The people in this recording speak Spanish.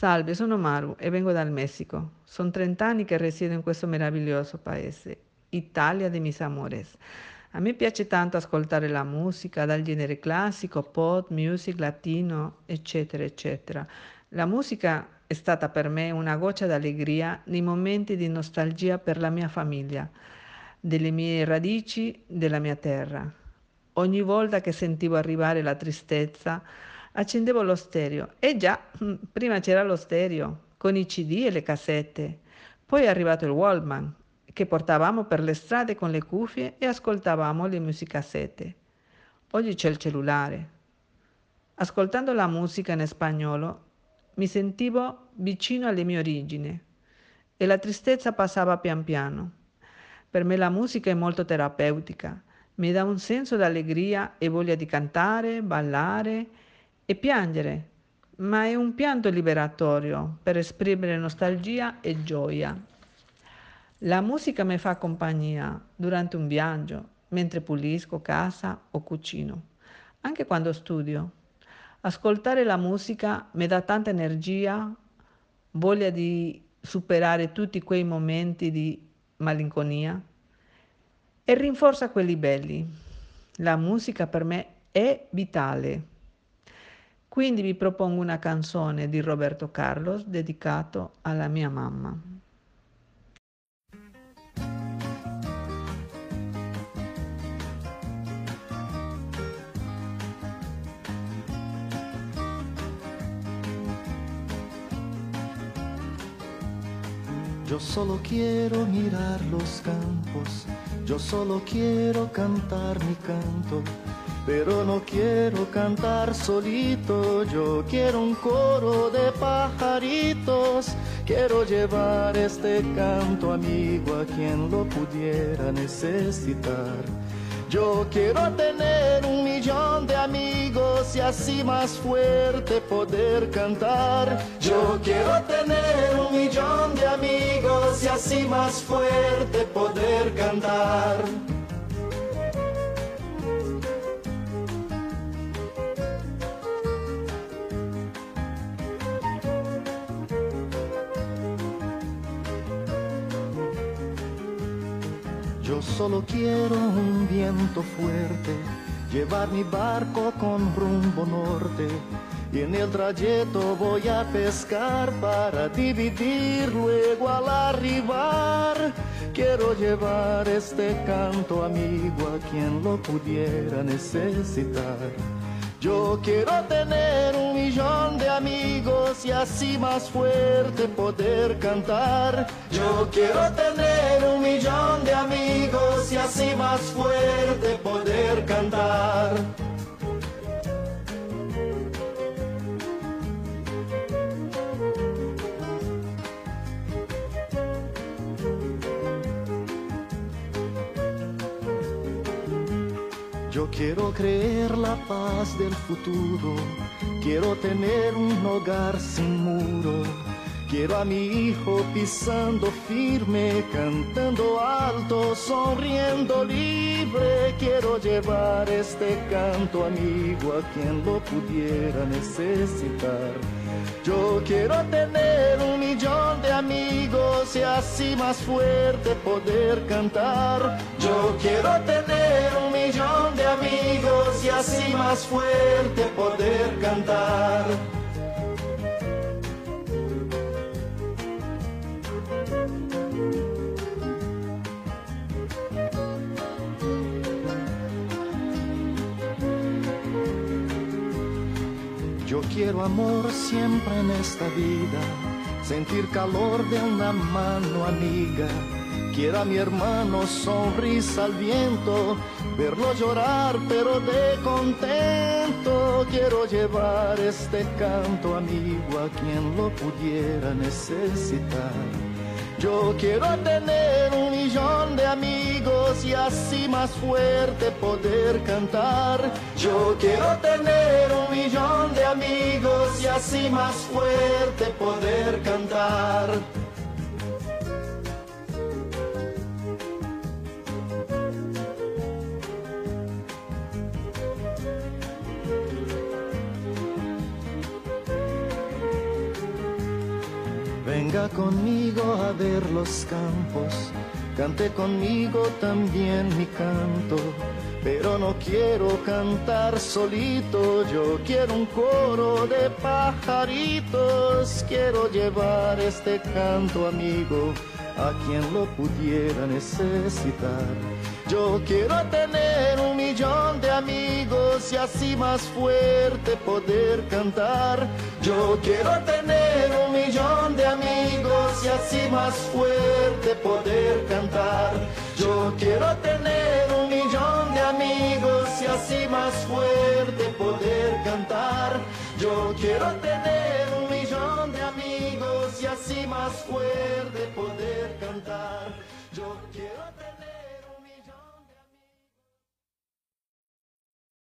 Salve, sono Maru e vengo dal Messico. Sono 30 anni che risiedo in questo meraviglioso paese, Italia de mis amores. A me piace tanto ascoltare la musica dal genere classico, pop, music, latino, eccetera, eccetera. La musica è stata per me una goccia d'allegria nei momenti di nostalgia per la mia famiglia, delle mie radici, della mia terra. Ogni volta che sentivo arrivare la tristezza, accendevo lo stereo. E già, prima c'era lo stereo, con i CD e le cassette. Poi è arrivato il Wallman, che portavamo per le strade con le cuffie e ascoltavamo le musicassette. Oggi c'è il cellulare. Ascoltando la musica in spagnolo mi sentivo vicino alle mie origini e la tristezza passava pian piano. Per me la musica è molto terapeutica, mi dà un senso d'allegria e voglia di cantare, ballare e piangere, ma è un pianto liberatorio per esprimere nostalgia e gioia. La musica mi fa compagnia durante un viaggio, mentre pulisco casa o cucino, anche quando studio. Ascoltare la musica mi dà tanta energia, voglia di superare tutti quei momenti di malinconia e rinforza quelli belli. La musica per me è vitale. Quindi vi propongo una canzone di Roberto Carlos dedicato alla mia mamma. Yo solo quiero mirar los campos, yo solo quiero cantar mi canto pero no quiero cantar solito, yo quiero un coro de pajaritos, quiero llevar este canto amigo a quien lo pudiera necesitar. Yo quiero tener un millón de amigos y así más fuerte poder cantar. Yo quiero tener un millón de amigos y así más fuerte poder cantar. Solo quiero un viento fuerte, llevar mi barco con rumbo norte. Y en el trayecto voy a pescar para dividir luego al arribar. Quiero llevar este canto amigo a quien lo pudiera necesitar. Yo quiero tener un millón de amigos y así más fuerte poder cantar. Yo quiero tener un millón de amigos y así más fuerte poder cantar. Yo quiero creer la paz del futuro, quiero tener un hogar sin muro. Quiero a mi hijo pisando firme, cantando alto, sonriendo libre. Quiero llevar este canto amigo a quien lo pudiera necesitar. Yo quiero tener un millón de amigos y así más fuerte poder cantar. Yo quiero tener un millón de amigos y así más fuerte poder cantar. Yo quiero amor siempre en esta vida, sentir calor de una mano amiga. Quiero a mi hermano sonrisa al viento, verlo llorar pero de contento. Quiero llevar este canto amigo a quien lo pudiera necesitar. Yo quiero tener y así más fuerte poder cantar. Yo quiero tener un millón de amigos y así más fuerte poder cantar. Venga conmigo a ver los campos, cante conmigo también mi canto. Pero no quiero cantar solito, yo quiero un coro de pajaritos, quiero llevar este canto amigo a quien lo pudiera necesitar. Yo quiero tener un millón de amigos y así más fuerte poder cantar. Yo quiero tener un millón de amigos y así más fuerte poder cantar. Yo quiero tener un millón de amigos y así más fuerte poder cantar. Yo quiero tener y así más fuerte poder cantar. Yo quiero tener